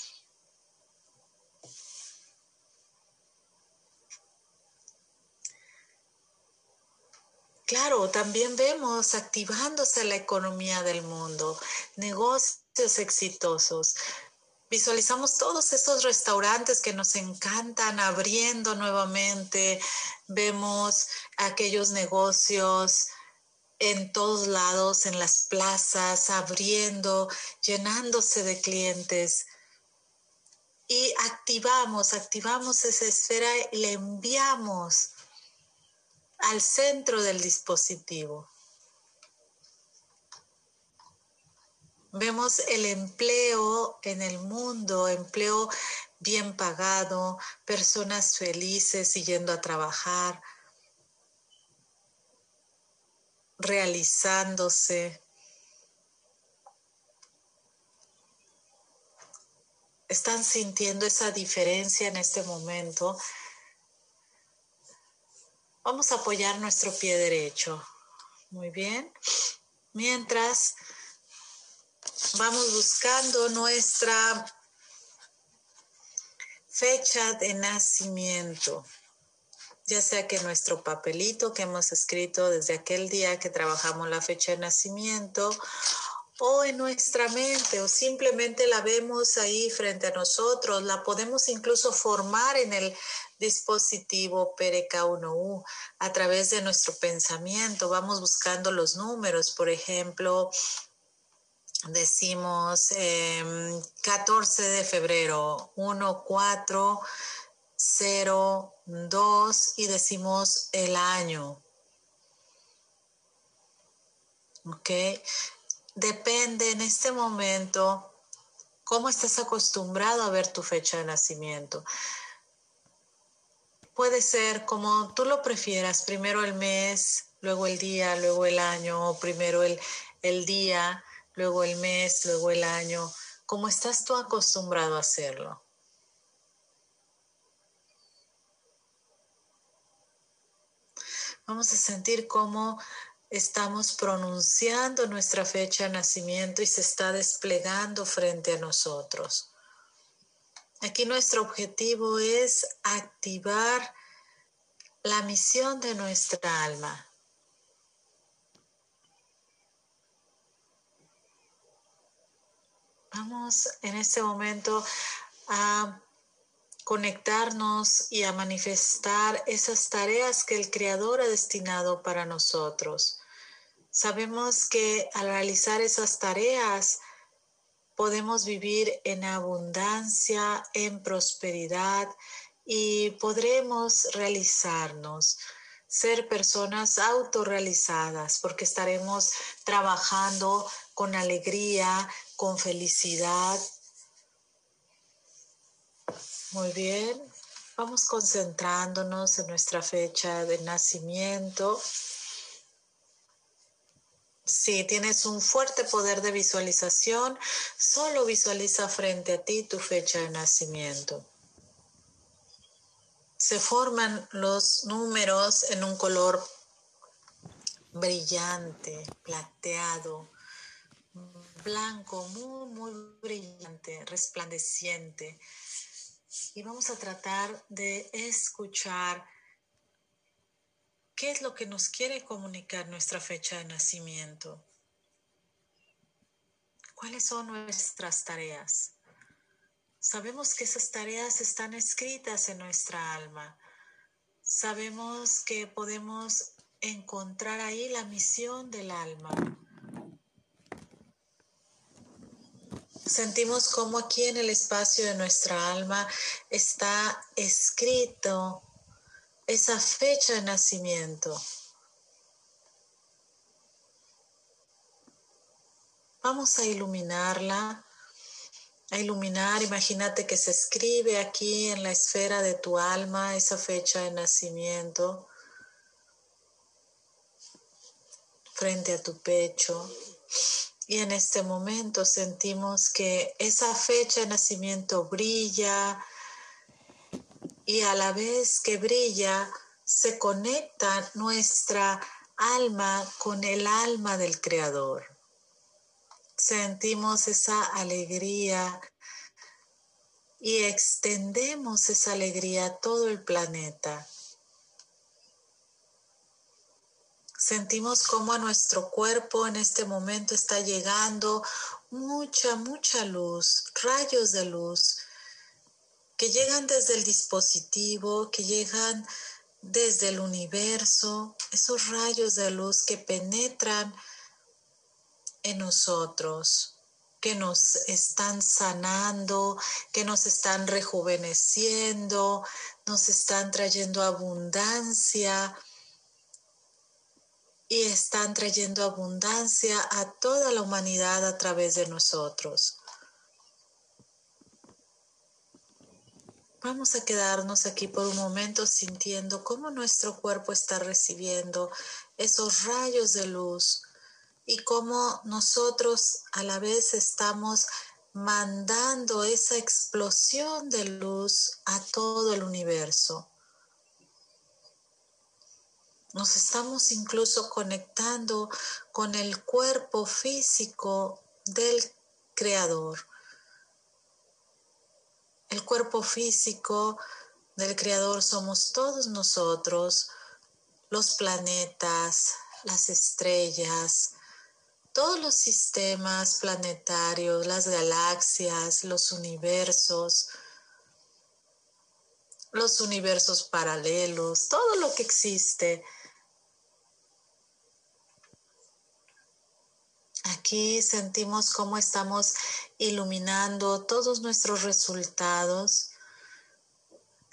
Claro, también vemos activándose la economía del mundo, negocios exitosos. Visualizamos todos esos restaurantes que nos encantan abriendo nuevamente. Vemos aquellos negocios en todos lados, en las plazas, abriendo, llenándose de clientes. Y activamos, activamos esa esfera y le enviamos al centro del dispositivo. Vemos el empleo en el mundo, empleo bien pagado, personas felices y yendo a trabajar, realizándose. ¿Están sintiendo esa diferencia en este momento? Vamos a apoyar nuestro pie derecho. Muy bien. Mientras vamos buscando nuestra fecha de nacimiento, ya sea que nuestro papelito que hemos escrito desde aquel día que trabajamos la fecha de nacimiento o en nuestra mente o simplemente la vemos ahí frente a nosotros, la podemos incluso formar en el dispositivo PRK1U a través de nuestro pensamiento. Vamos buscando los números, por ejemplo, decimos 14 em, de febrero, 1, 4, 0, 2 y decimos el año. ¿Ok? Depende en este momento cómo estás acostumbrado a ver tu fecha de nacimiento. Puede ser como tú lo prefieras, primero el mes, luego el día, luego el año, primero el, el día, luego el mes, luego el año, como estás tú acostumbrado a hacerlo. Vamos a sentir cómo estamos pronunciando nuestra fecha de nacimiento y se está desplegando frente a nosotros. Aquí nuestro objetivo es activar la misión de nuestra alma. Vamos en este momento a conectarnos y a manifestar esas tareas que el Creador ha destinado para nosotros. Sabemos que al realizar esas tareas, podemos vivir en abundancia, en prosperidad y podremos realizarnos, ser personas autorrealizadas, porque estaremos trabajando con alegría, con felicidad. Muy bien, vamos concentrándonos en nuestra fecha de nacimiento. Si tienes un fuerte poder de visualización, solo visualiza frente a ti tu fecha de nacimiento. Se forman los números en un color brillante, plateado, blanco, muy, muy brillante, resplandeciente. Y vamos a tratar de escuchar ¿Qué es lo que nos quiere comunicar nuestra fecha de nacimiento? ¿Cuáles son nuestras tareas? Sabemos que esas tareas están escritas en nuestra alma. Sabemos que podemos encontrar ahí la misión del alma. Sentimos como aquí en el espacio de nuestra alma está escrito esa fecha de nacimiento. Vamos a iluminarla, a iluminar, imagínate que se escribe aquí en la esfera de tu alma esa fecha de nacimiento frente a tu pecho. Y en este momento sentimos que esa fecha de nacimiento brilla, y a la vez que brilla, se conecta nuestra alma con el alma del Creador. Sentimos esa alegría y extendemos esa alegría a todo el planeta. Sentimos cómo a nuestro cuerpo en este momento está llegando mucha, mucha luz, rayos de luz que llegan desde el dispositivo, que llegan desde el universo, esos rayos de luz que penetran en nosotros, que nos están sanando, que nos están rejuveneciendo, nos están trayendo abundancia y están trayendo abundancia a toda la humanidad a través de nosotros. Vamos a quedarnos aquí por un momento sintiendo cómo nuestro cuerpo está recibiendo esos rayos de luz y cómo nosotros a la vez estamos mandando esa explosión de luz a todo el universo. Nos estamos incluso conectando con el cuerpo físico del Creador el cuerpo físico del Creador somos todos nosotros, los planetas, las estrellas, todos los sistemas planetarios, las galaxias, los universos. los universos paralelos, todo lo que existe. Aquí sentimos cómo estamos iluminando todos nuestros resultados.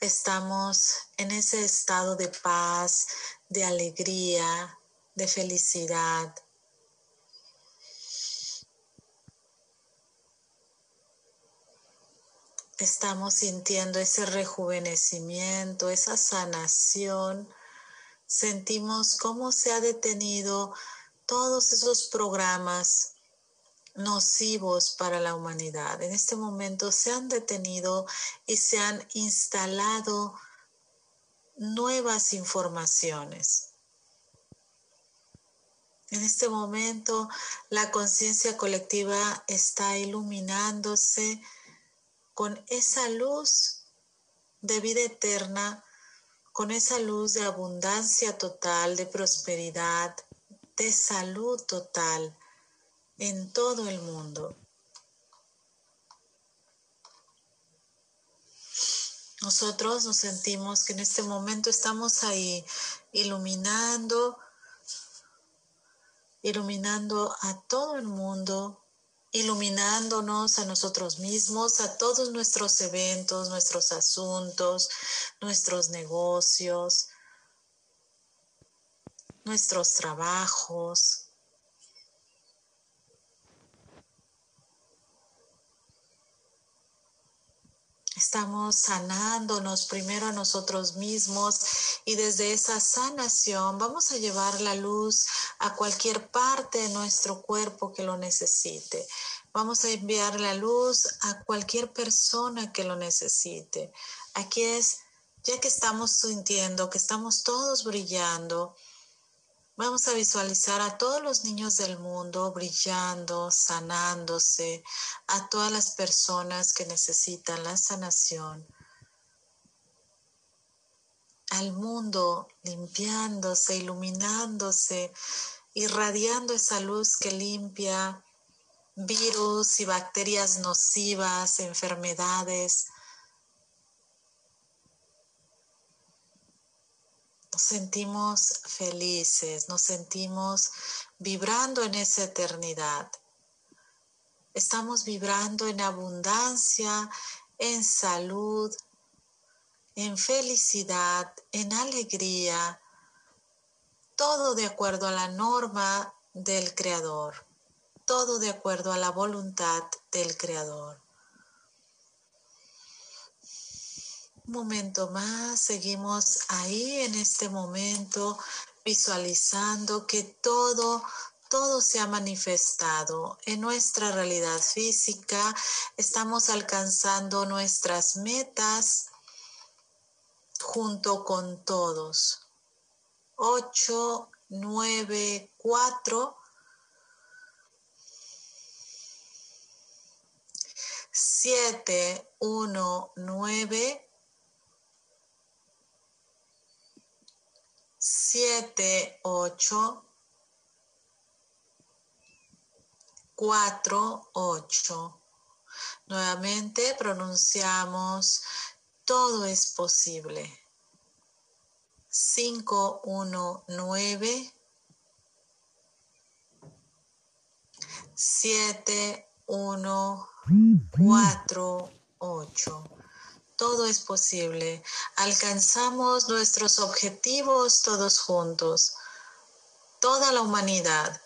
Estamos en ese estado de paz, de alegría, de felicidad. Estamos sintiendo ese rejuvenecimiento, esa sanación. Sentimos cómo se ha detenido todos esos programas nocivos para la humanidad. En este momento se han detenido y se han instalado nuevas informaciones. En este momento la conciencia colectiva está iluminándose con esa luz de vida eterna, con esa luz de abundancia total, de prosperidad, de salud total en todo el mundo. Nosotros nos sentimos que en este momento estamos ahí iluminando, iluminando a todo el mundo, iluminándonos a nosotros mismos, a todos nuestros eventos, nuestros asuntos, nuestros negocios, nuestros trabajos. Estamos sanándonos primero a nosotros mismos y desde esa sanación vamos a llevar la luz a cualquier parte de nuestro cuerpo que lo necesite. Vamos a enviar la luz a cualquier persona que lo necesite. Aquí es, ya que estamos sintiendo que estamos todos brillando, Vamos a visualizar a todos los niños del mundo brillando, sanándose, a todas las personas que necesitan la sanación, al mundo limpiándose, iluminándose, irradiando esa luz que limpia virus y bacterias nocivas, enfermedades, nos sentimos felices, nos sentimos vibrando en esa eternidad. Estamos vibrando en abundancia, en salud, en felicidad, en alegría, todo de acuerdo a la norma del Creador, todo de acuerdo a la voluntad del Creador. Momento más, seguimos ahí en este momento visualizando que todo, todo se ha manifestado en nuestra realidad física, estamos alcanzando nuestras metas junto con todos. 8, 9, 4. 7, 1, 9, siete, ocho, cuatro, ocho. Nuevamente pronunciamos, todo es posible. Cinco, uno, nueve, siete, uno, cuatro, ocho todo es posible. Alcanzamos nuestros objetivos todos juntos, toda la humanidad.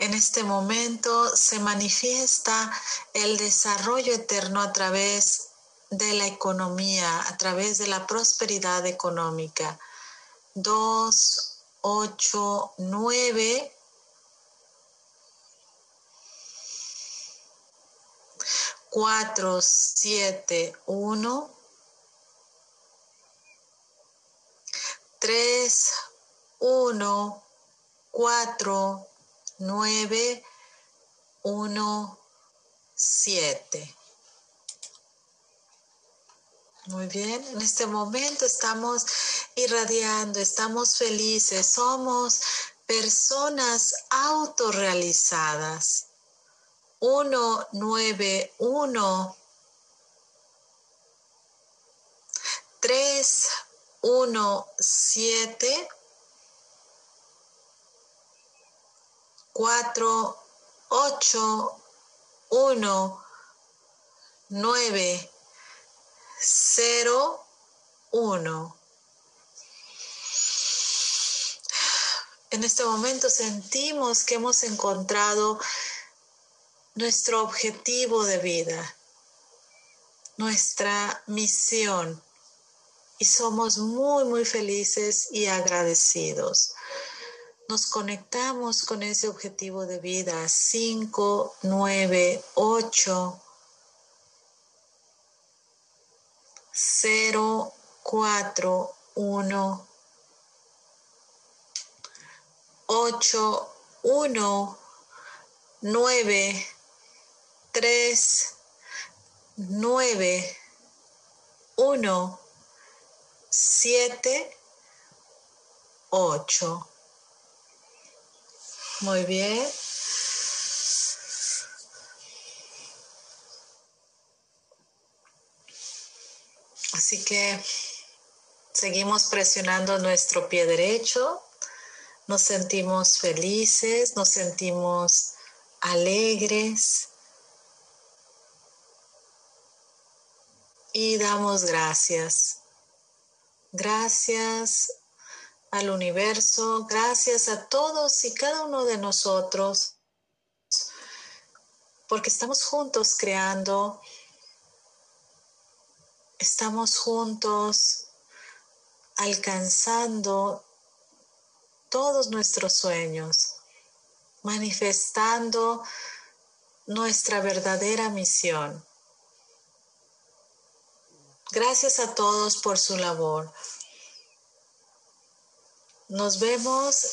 En este momento se manifiesta el desarrollo eterno a través de la economía, a través de la prosperidad económica. Dos, ocho, nueve cuatro, siete, uno, tres, uno, cuatro, nueve, uno, siete. Muy bien, en este momento estamos irradiando, estamos felices, somos personas autorrealizadas. 191 3, 1, 7, 4, 8, 1, 9, 0, 1. En este momento sentimos que hemos encontrado nuestro objetivo de vida, nuestra misión y somos muy, muy felices y agradecidos. Nos conectamos con ese objetivo de vida 5, 9, 8, 0, 4, 1, 8, 1, 9, 3, 9, 1, 7, 8. Muy bien. Así que seguimos presionando nuestro pie derecho, nos sentimos felices, nos sentimos alegres y damos gracias. Gracias al universo, gracias a todos y cada uno de nosotros, porque estamos juntos creando, estamos juntos alcanzando todos nuestros sueños, manifestando nuestra verdadera misión. Gracias a todos por su labor. Nos vemos